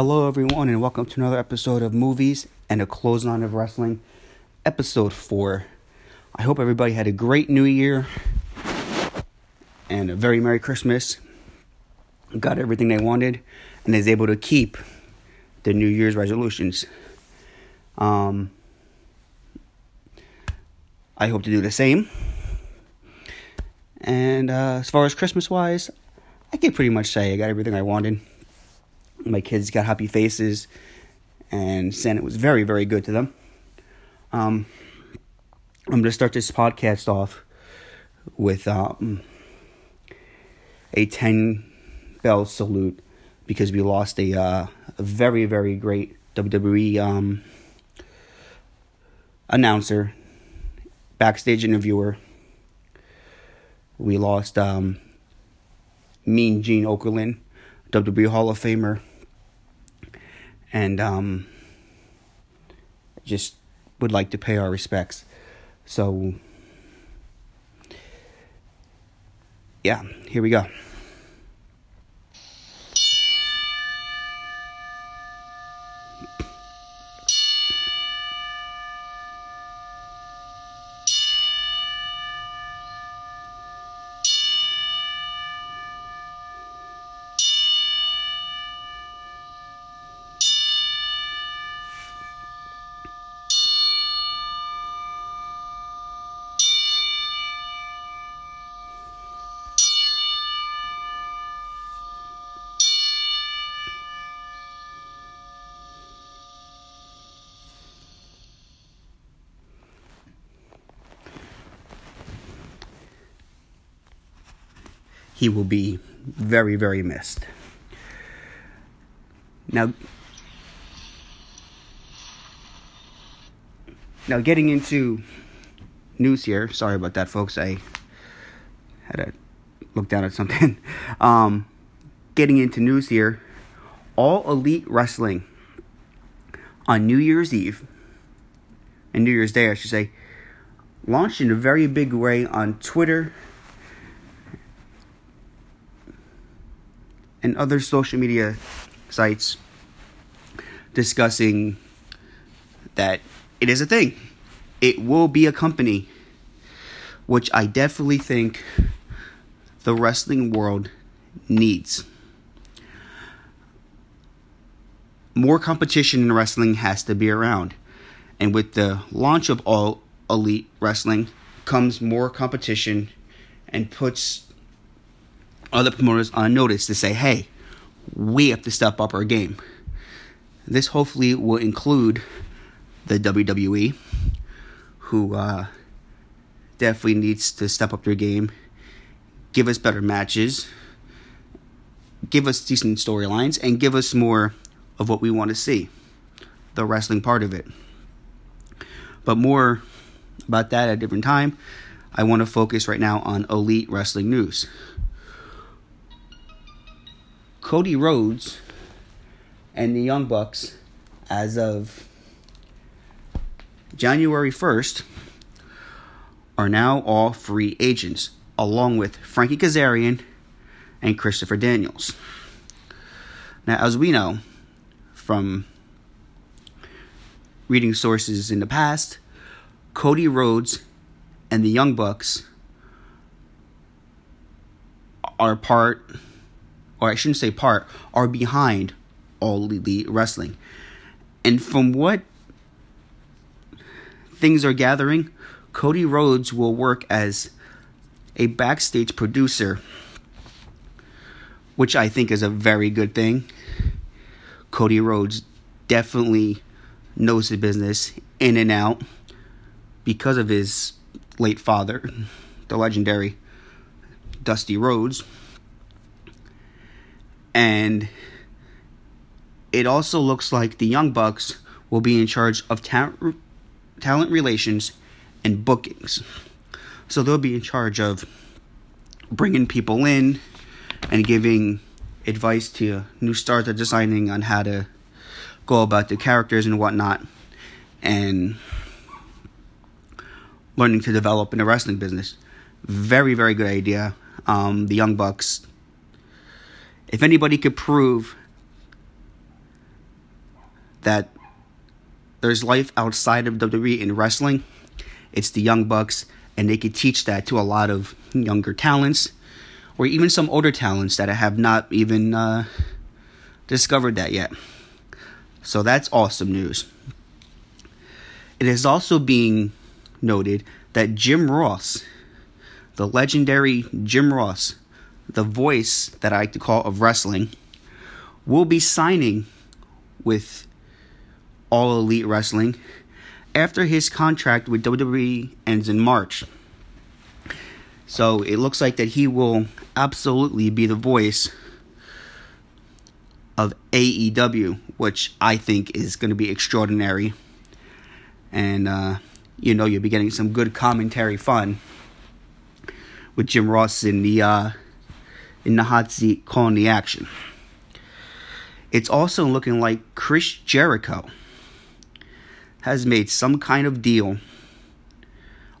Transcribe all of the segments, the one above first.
Hello, everyone, and welcome to another episode of Movies and a On of Wrestling, episode 4. I hope everybody had a great new year and a very Merry Christmas. Got everything they wanted and is able to keep the New Year's resolutions. Um, I hope to do the same. And uh, as far as Christmas wise, I can pretty much say I got everything I wanted. My kids got happy faces, and Santa was very, very good to them. Um, I'm going to start this podcast off with um, a 10 bell salute because we lost a, uh, a very, very great WWE um, announcer, backstage interviewer. We lost um, Mean Gene Okerlund, WWE Hall of Famer, and um, just would like to pay our respects. So, yeah, here we go. He will be very, very missed. Now, now getting into news here. Sorry about that, folks. I had to look down at something. Um, getting into news here. All Elite Wrestling on New Year's Eve and New Year's Day, I should say, launched in a very big way on Twitter and other social media sites discussing that it is a thing. It will be a company, which I definitely think the wrestling world needs. More competition in wrestling has to be around. And with the launch of All Elite Wrestling comes more competition and puts other promoters on notice to say, hey, we have to step up our game. This hopefully will include the WWE, who uh, definitely needs to step up their game, give us better matches, give us decent storylines, and give us more of what we want to see the wrestling part of it. But more about that at a different time. I want to focus right now on Elite Wrestling News. Cody Rhodes and the Young Bucks, as of January 1st, are now all free agents, along with Frankie Kazarian and Christopher Daniels. Now, as we know from reading sources in the past, Cody Rhodes and the Young Bucks are part or I shouldn't say part, are behind all elite wrestling. And from what things are gathering, Cody Rhodes will work as a backstage producer, which I think is a very good thing. Cody Rhodes definitely knows the business in and out because of his late father, the legendary Dusty Rhodes. And it also looks like the Young Bucks will be in charge of talent, talent relations and bookings. So they'll be in charge of bringing people in and giving advice to new stars that are deciding on how to go about the characters and whatnot and learning to develop in the wrestling business. Very, very good idea. Um, the Young Bucks if anybody could prove that there's life outside of WWE in wrestling. It's the Young Bucks, and they could teach that to a lot of younger talents, or even some older talents that have not even uh, discovered that yet. So that's awesome news. It is also being noted that Jim Ross, the legendary Jim Ross, the voice that I like to call of wrestling, will be signing with All Elite Wrestling after his contract with WWE ends in March. So it looks like that he will absolutely be the voice of AEW, which I think is going to be extraordinary. And, uh, you know, you'll be getting some good commentary fun with Jim Ross in the, uh, in the hot seat calling the action. It's also looking like Chris Jericho has made some kind of deal,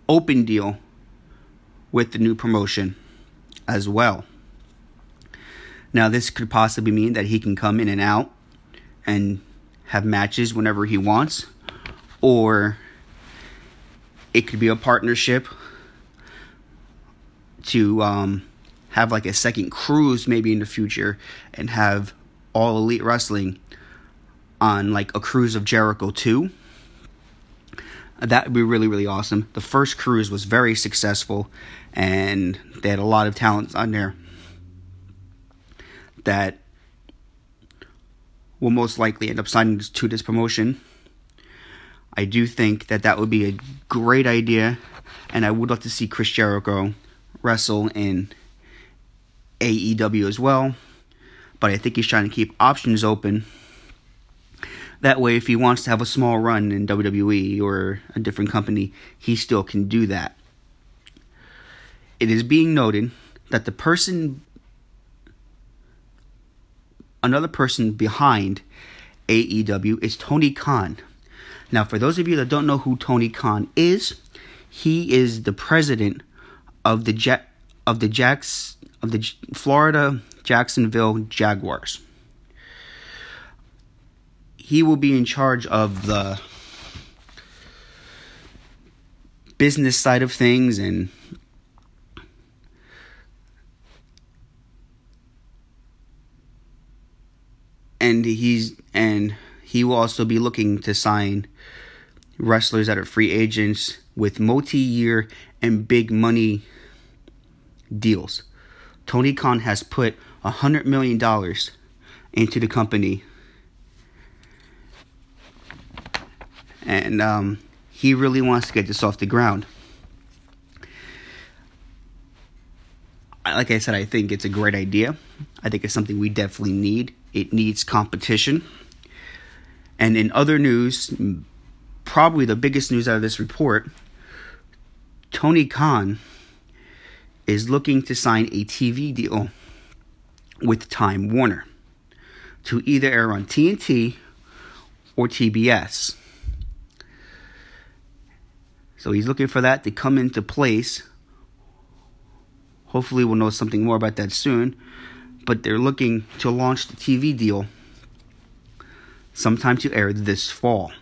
open deal, with the new promotion as well. Now, this could possibly mean that he can come in and out and have matches whenever he wants, or it could be a partnership to um, have like a second cruise maybe in the future and have all elite wrestling on like a cruise of Jericho 2. That would be really, really awesome. The first cruise was very successful, and they had a lot of talents on there that will most likely end up signing to this promotion. I do think that that would be a great idea, and I would love to see Chris Jericho wrestle in AEW as well. But I think he's trying to keep options open that way, if he wants to have a small run in WWE or a different company, he still can do that. It is being noted that the person, another person behind AEW is Tony Khan. Now, for those of you that don't know who Tony Khan is, he is the president of the ja- of the Jacks of the Florida Jacksonville Jaguars he will be in charge of the business side of things and and he's and he will also be looking to sign wrestlers that are free agents with multi-year and big money deals. Tony Khan has put a hundred million dollars into the company and um, he really wants to get this off the ground. Like I said, I think it's a great idea. I think it's something we definitely need. It needs competition. And in other news, probably the biggest news out of this report, Tony Khan is looking to sign a TV deal with Time Warner to either air on TNT or TBS. So he's looking for that to come into place. Hopefully, we'll know something more about that soon. But they're looking to launch the TV deal sometime to air this fall.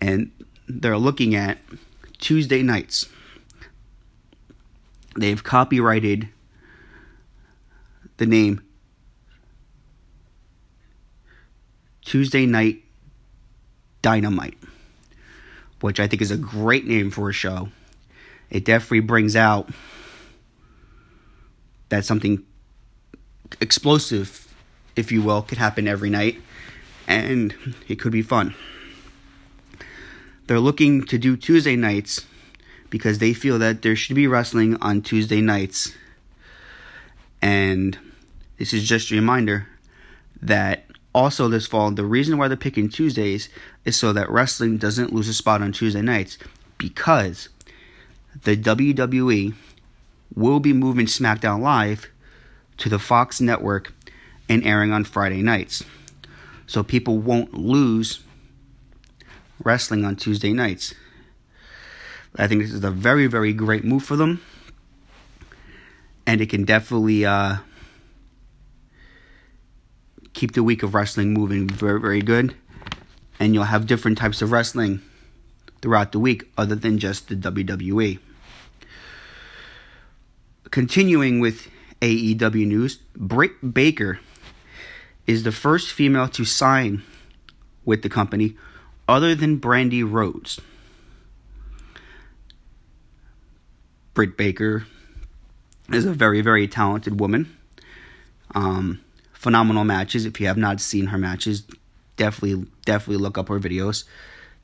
And they're looking at Tuesday nights. They've copyrighted the name Tuesday Night Dynamite which I think is a great name for a show. It definitely brings out that something explosive, if you will, could happen every night, and it could be fun. They're looking to do Tuesday nights because they feel that there should be wrestling on Tuesday nights. And this is just a reminder that also, this fall, the reason why they're picking Tuesdays is so that wrestling doesn't lose a spot on Tuesday nights because the WWE will be moving SmackDown Live to the Fox network and airing on Friday nights. So people won't lose wrestling on Tuesday nights. I think this is a very, very great move for them. And it can definitely uh, keep the week of wrestling moving very, very good. And you'll have different types of wrestling throughout the week other than just the WWE. Continuing with AEW news, Britt Baker is the first female to sign with the company other than Brandi Rhodes. Britt Baker is a very, very talented woman. Um, phenomenal matches. If you have not seen her matches, definitely, definitely look up her videos.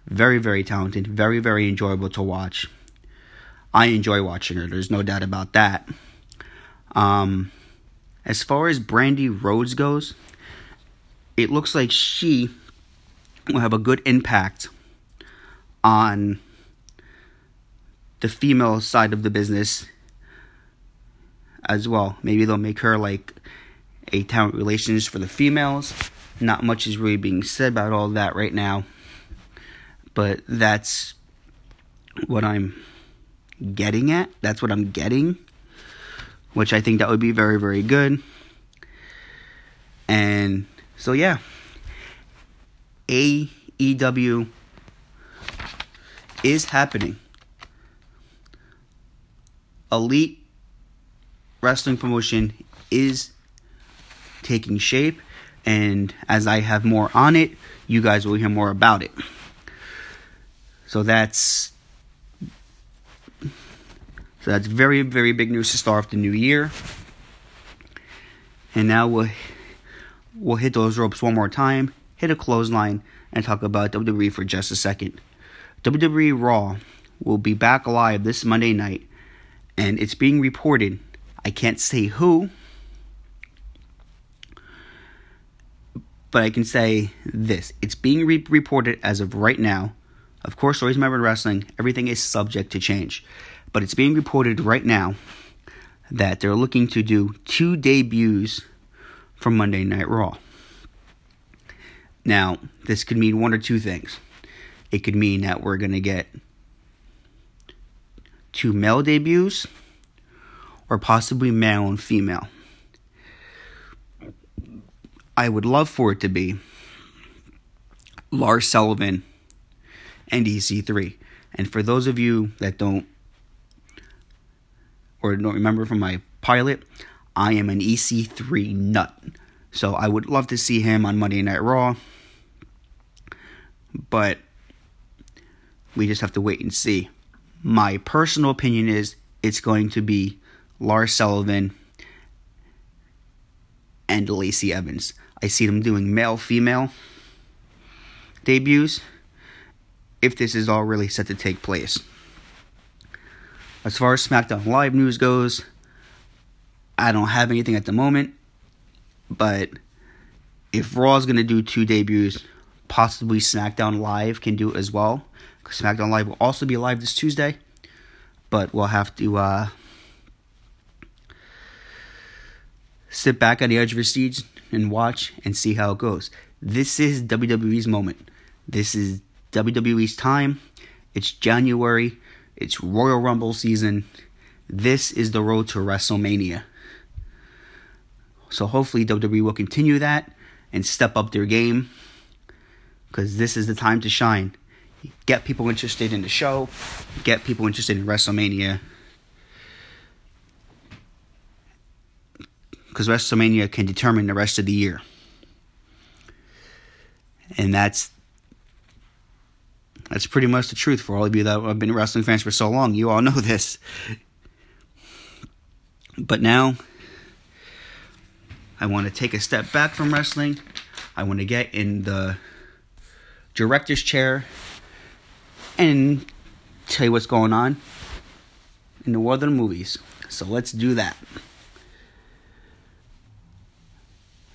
Very, very talented. Very, very enjoyable to watch. I enjoy watching her. There's no doubt about that. Um, as far as Brandi Rhodes goes, it looks like she will have a good impact on the female side of the business as well. Maybe they'll make her like a talent relations for the females. Not much is really being said about all that right now. But that's what I'm getting at. That's what I'm getting. Which I think that would be very, very good. And so yeah. AEW is happening. Elite wrestling promotion is taking shape, and as I have more on it, you guys will hear more about it. So that's so that's very very big news to start off the new year. And now we'll we'll hit those ropes one more time, hit a clothesline, and talk about WWE for just a second. WWE Raw will be back live this Monday night, and it's being reported. I can't say who, but I can say this. It's being re- reported as of right now. Of course, always remember wrestling, everything is subject to change. But it's being reported right now that they're looking to do two debuts for Monday Night Raw. Now, this could mean one or two things. It could mean that we're going to get two male debuts or possibly male and female. I would love for it to be Lars Sullivan and EC3. And for those of you that don't or don't remember from my pilot, I am an EC3 nut. So I would love to see him on Monday Night Raw. But we just have to wait and see. My personal opinion is it's going to be Lars Sullivan and Lacey Evans. I see them doing male female debuts if this is all really set to take place. As far as SmackDown Live news goes, I don't have anything at the moment, but if Raw is going to do two debuts, possibly SmackDown Live can do as well. SmackDown Live will also be live this Tuesday, but we'll have to uh, sit back on the edge of your seats and watch and see how it goes. This is WWE's moment. This is WWE's time. It's January. It's Royal Rumble season. This is the road to WrestleMania. So hopefully WWE will continue that and step up their game because this is the time to shine. Get people interested in the show, get people interested in WrestleMania. Because WrestleMania can determine the rest of the year. And that's that's pretty much the truth for all of you that have been wrestling fans for so long. You all know this. But now I want to take a step back from wrestling. I want to get in the director's chair and tell you what's going on in the world of the movies. So let's do that.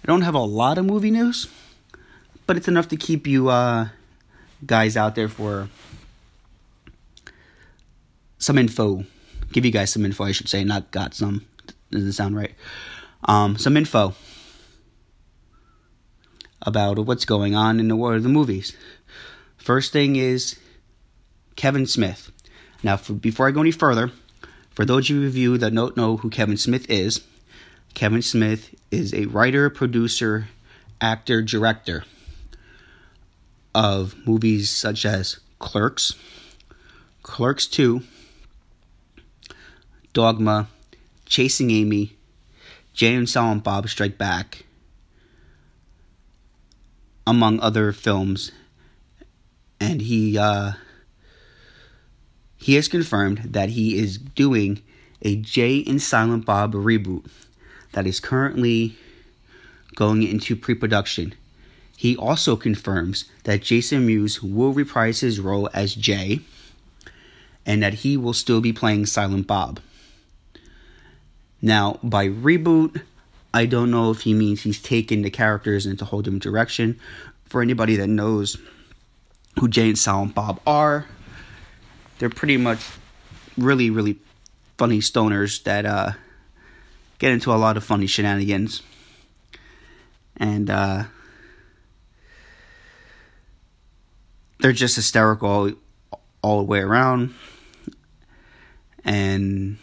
I don't have a lot of movie news, but it's enough to keep you uh, guys out there for some info. Give you guys some info, I should say, not got some. Doesn't sound right. Um, some info about what's going on in the world of the movies. First thing is Kevin Smith. Now, for, before I go any further, for those of you that don't know who Kevin Smith is, Kevin Smith is a writer, producer, actor director of movies such as Clerks, Clerks 2, Dogma, Chasing Amy, Jay and Silent Bob Strike Back, among other films. And he uh, he has confirmed that he is doing a Jay and Silent Bob reboot that is currently going into pre production. He also confirms that Jason Mewes will reprise his role as Jay and that he will still be playing Silent Bob. Now, by reboot, I don't know if he means he's taken the characters into a whole different direction. For anybody that knows who Jay and Silent Bob are, they're pretty much really, really funny stoners that uh, get into a lot of funny shenanigans. And uh, they're just hysterical all, all the way around. And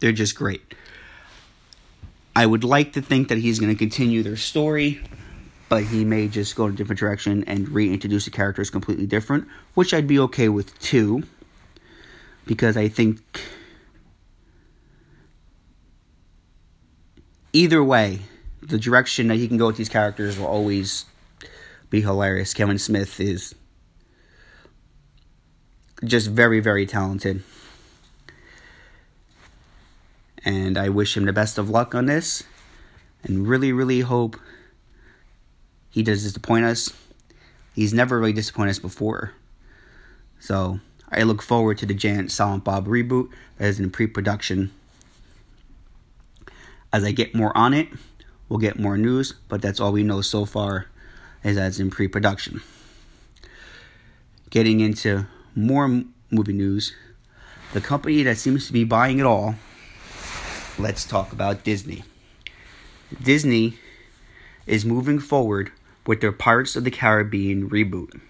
they're just great. I would like to think that he's going to continue their story, but he may just go in a different direction and reintroduce the characters completely different, which I'd be okay with too, because I think either way, the direction that he can go with these characters will always be hilarious. Kevin Smith is just very, very talented and I wish him the best of luck on this and really, really hope he does disappoint us. He's never really disappointed us before. So I look forward to the Jay and Silent Bob reboot that is in pre production. As I get more on it, we'll get more news, but that's all we know so far is that it's in pre production. Getting into more movie news, the company that seems to be buying it all let's talk about Disney. Disney is moving forward with their Pirates of the Caribbean reboot.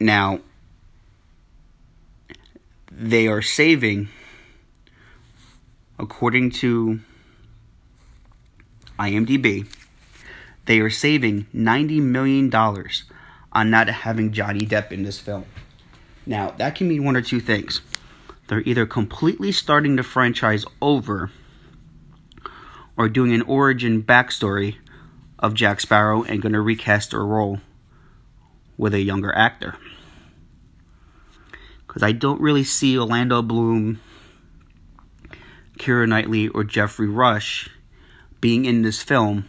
Now, they are saving, according to IMDb, they are saving $90 million on not having Johnny Depp in this film. Now, that can mean one or two things. They're either completely starting the franchise over or doing an origin backstory of Jack Sparrow and going to recast their role with a younger actor. Because I don't really see Orlando Bloom, Keira Knightley, or Geoffrey Rush being in this film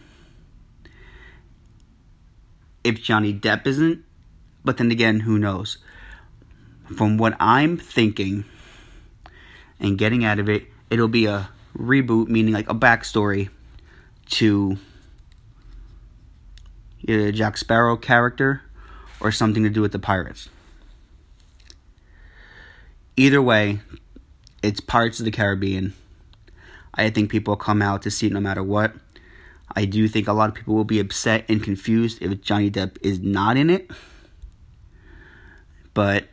if Johnny Depp isn't. But then again, who knows? From what I'm thinking and getting out of it, it'll be a reboot, meaning like a backstory to either the Jack Sparrow character or something to do with the pirates. Either way, it's Pirates of the Caribbean. I think people will come out to see it no matter what. I do think a lot of people will be upset and confused if Johnny Depp is not in it. But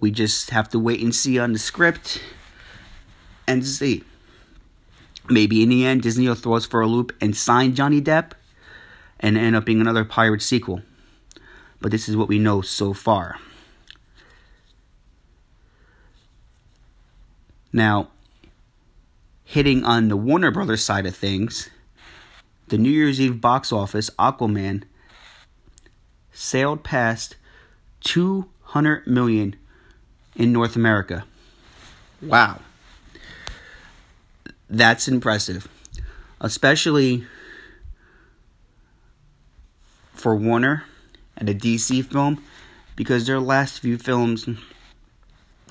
we just have to wait and see on the script and see. Maybe in the end, Disney will throw us for a loop and sign Johnny Depp and end up being another pirate sequel. But this is what we know so far. Now, hitting on the Warner Brothers side of things, the New Year's Eve box office, Aquaman, sailed past 200 million in North America. Wow. That's impressive. Especially for Warner and a DC film because their last few films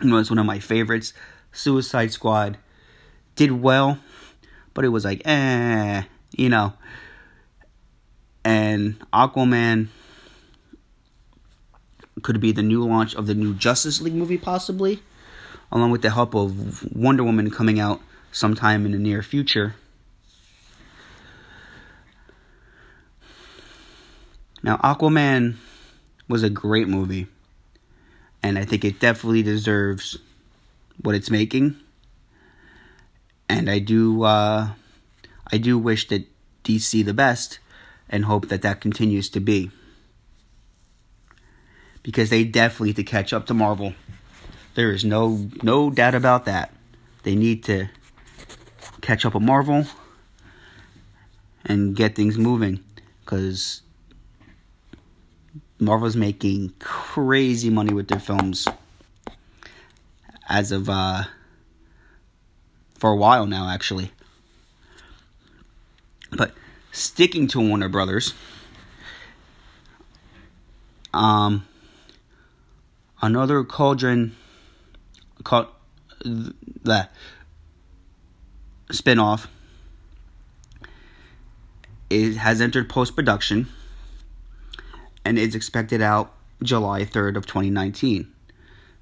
was one of my favorites. Suicide Squad did well, but it was like, eh, you know. And Aquaman could be the new launch of the new Justice League movie, possibly, along with the help of Wonder Woman coming out sometime in the near future. Now, Aquaman was a great movie, and I think it definitely deserves what it's making. And I do uh, I do wish that DC the best and hope that that continues to be. Because they definitely need to catch up to Marvel. There is no no doubt about that. They need to catch up with Marvel and get things moving because Marvel's making crazy money with their films as of uh for a while now actually. But sticking to Warner Brothers um another cauldron called the spinoff it has entered post production and is expected out July 3rd of 2019.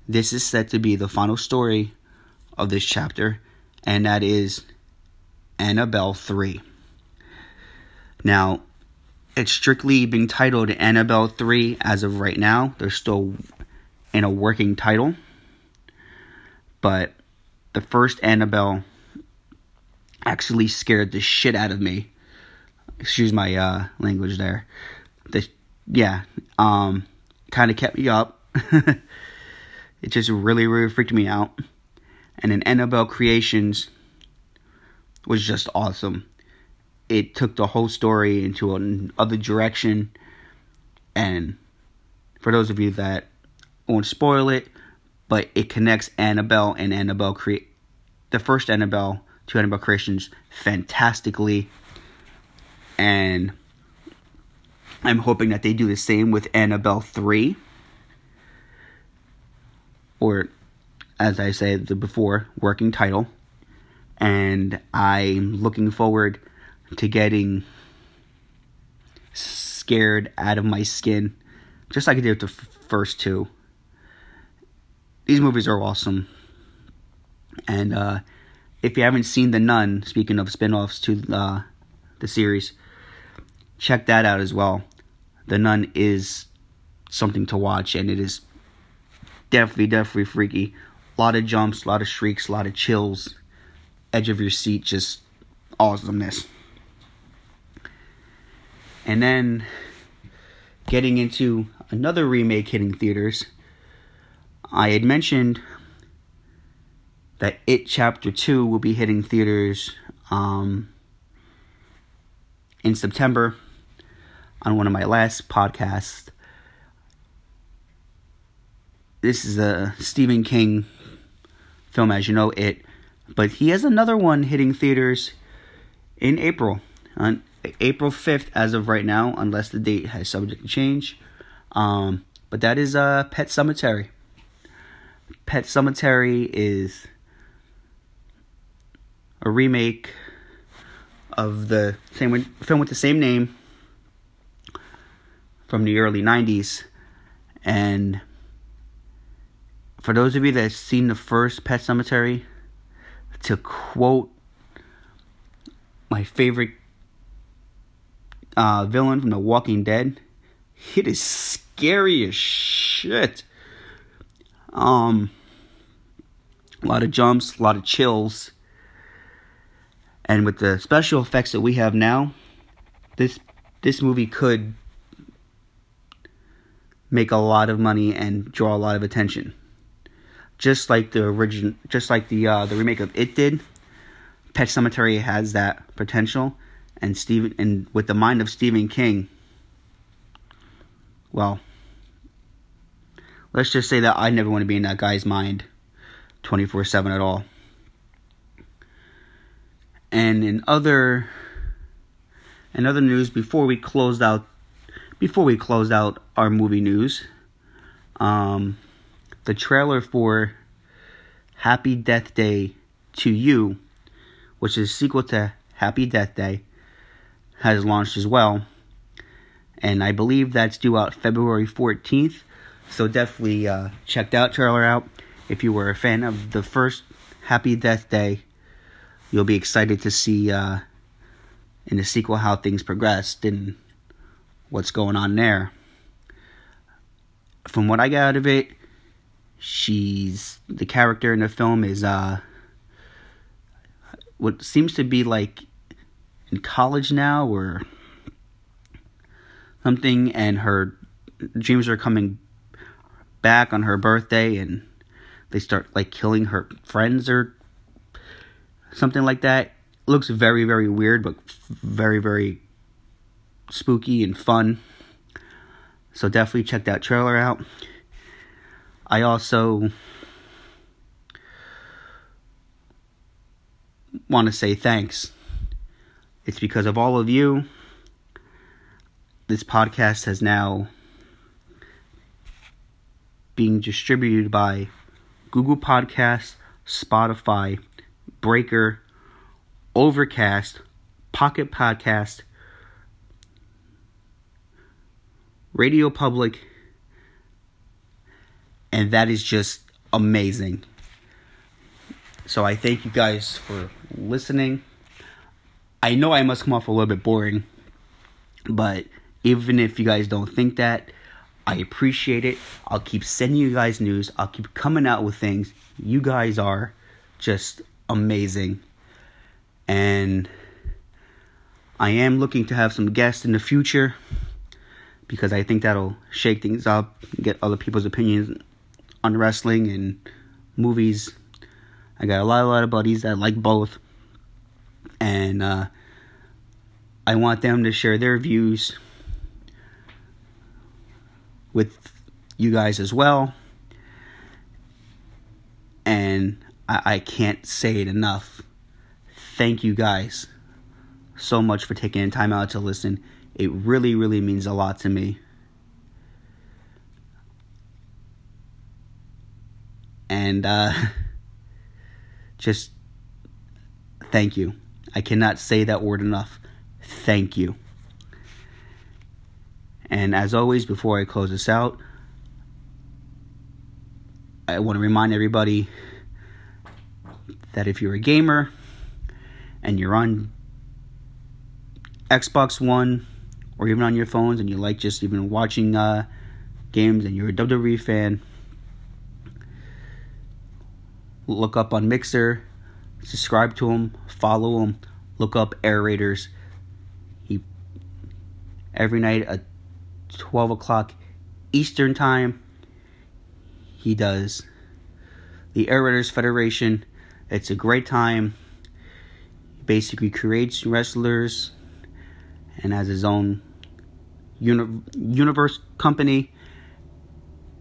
This is set to be the final story of this chapter and that is Annabelle 3. Now, it's strictly being titled Annabelle 3 as of right now. They're still in a working title. But the first Annabelle actually scared the shit out of me. Excuse my uh, language there. The, yeah, um, kind of kept me up. it just really, really freaked me out. And then Annabelle Creations was just awesome. It took the whole story into another direction. And for those of you that won't spoil it, but it connects Annabelle and Annabelle create the first Annabelle to Annabelle creations fantastically, and I'm hoping that they do the same with Annabelle three, or as I said before, working title, and I'm looking forward to getting scared out of my skin, just like I did with the f- first two these movies are awesome. And uh, if you haven't seen The Nun, speaking of spin offs to uh, the series, check that out as well. The Nun is something to watch, and it is definitely, definitely freaky. A lot of jumps, a lot of shrieks, a lot of chills, edge of your seat, just awesomeness. And then getting into another remake hitting theaters I had mentioned that It Chapter 2 will be hitting theaters um, in September on one of my last podcasts. This is a Stephen King film, as you know, It, but he has another one hitting theaters in April, on April 5th, as of right now, unless the date has subject to change. Um, but that is uh, Pet Sematary. Pet Sematary is a remake of the same film with the same name from the early 90s and for those of you that have seen the first Pet Sematary, to quote my favorite uh, villain from The Walking Dead, it is scary as shit. Um, a lot of jumps, a lot of chills. And with the special effects that we have now, this this movie could make a lot of money and draw a lot of attention. Just like the origin, just like the uh, the remake of It did, Pet Sematary has that potential, and Stephen and with the mind of Stephen King, well, let's just say that I never want to be in that guy's mind 24 7 at all. And in other in other news, before we closed out before we close out our movie news, um, the trailer for Happy Death Day 2U, which is a sequel to Happy Death Day, has launched as well. And I believe that's due out February 14th. So definitely uh, check that trailer out. If you were a fan of the first Happy Death Day, you'll be excited to see uh, in the sequel how things progressed and what's going on there. From what I got out of it, she's the character in the film is uh what seems to be like in college now or something, and her dreams are coming back on her birthday, and they start like killing her friends or something like that. looks very, very weird, but very, very spooky and fun. So definitely check that trailer out. I also want to say thanks. It's because of all of you. This podcast has now being distributed by Google Podcasts, Spotify, Breaker, Overcast, Pocket Podcast, Radio Public, and that is just amazing. So I thank you guys for listening. I know I must come off a little bit boring, but even if you guys don't think that, I appreciate it. I'll keep sending you guys news. I'll keep coming out with things. You guys are just amazing. And I am looking to have some guests in the future because I think that'll shake things up, get other people's opinions on wrestling and movies. I got a lot, a lot of buddies that like both, and uh, I want them to share their views with you guys as well. And I, I can't say it enough. Thank you guys so much for taking time out to listen. It really, really means a lot to me. And uh, just thank you. I cannot say that word enough. Thank you. And as always, before I close this out, I want to remind everybody that if you're a gamer and you're on Xbox One or even on your phones and you like just even watching uh, games and you're a WWE fan, look up on Mixer, subscribe to him, follow him, look up Air Raiders. He every night at 12 o'clock Eastern time. He does the Air Raiders Federation. It's a great time. Basically creates wrestlers and has his own uni- universe company.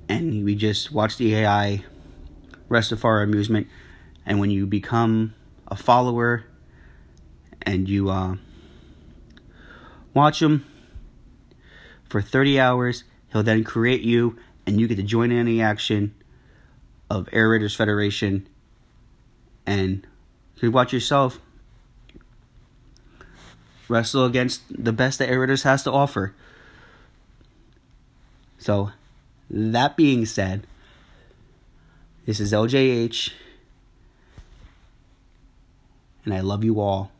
And we just watch the AI rest of our amusement. And when you become a follower and you uh, watch them for 30 hours, he'll then create you and you get to join in the action of Air Raiders Federation and you watch yourself wrestle against the best that Air Raiders has to offer. So, that being said, this is LJH, and I love you all.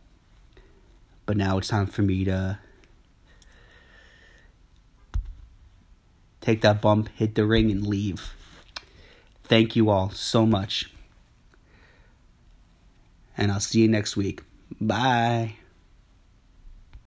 But now it's time for me to take that bump, hit the ring, and leave. Thank you all so much. And I'll see you next week. Bye.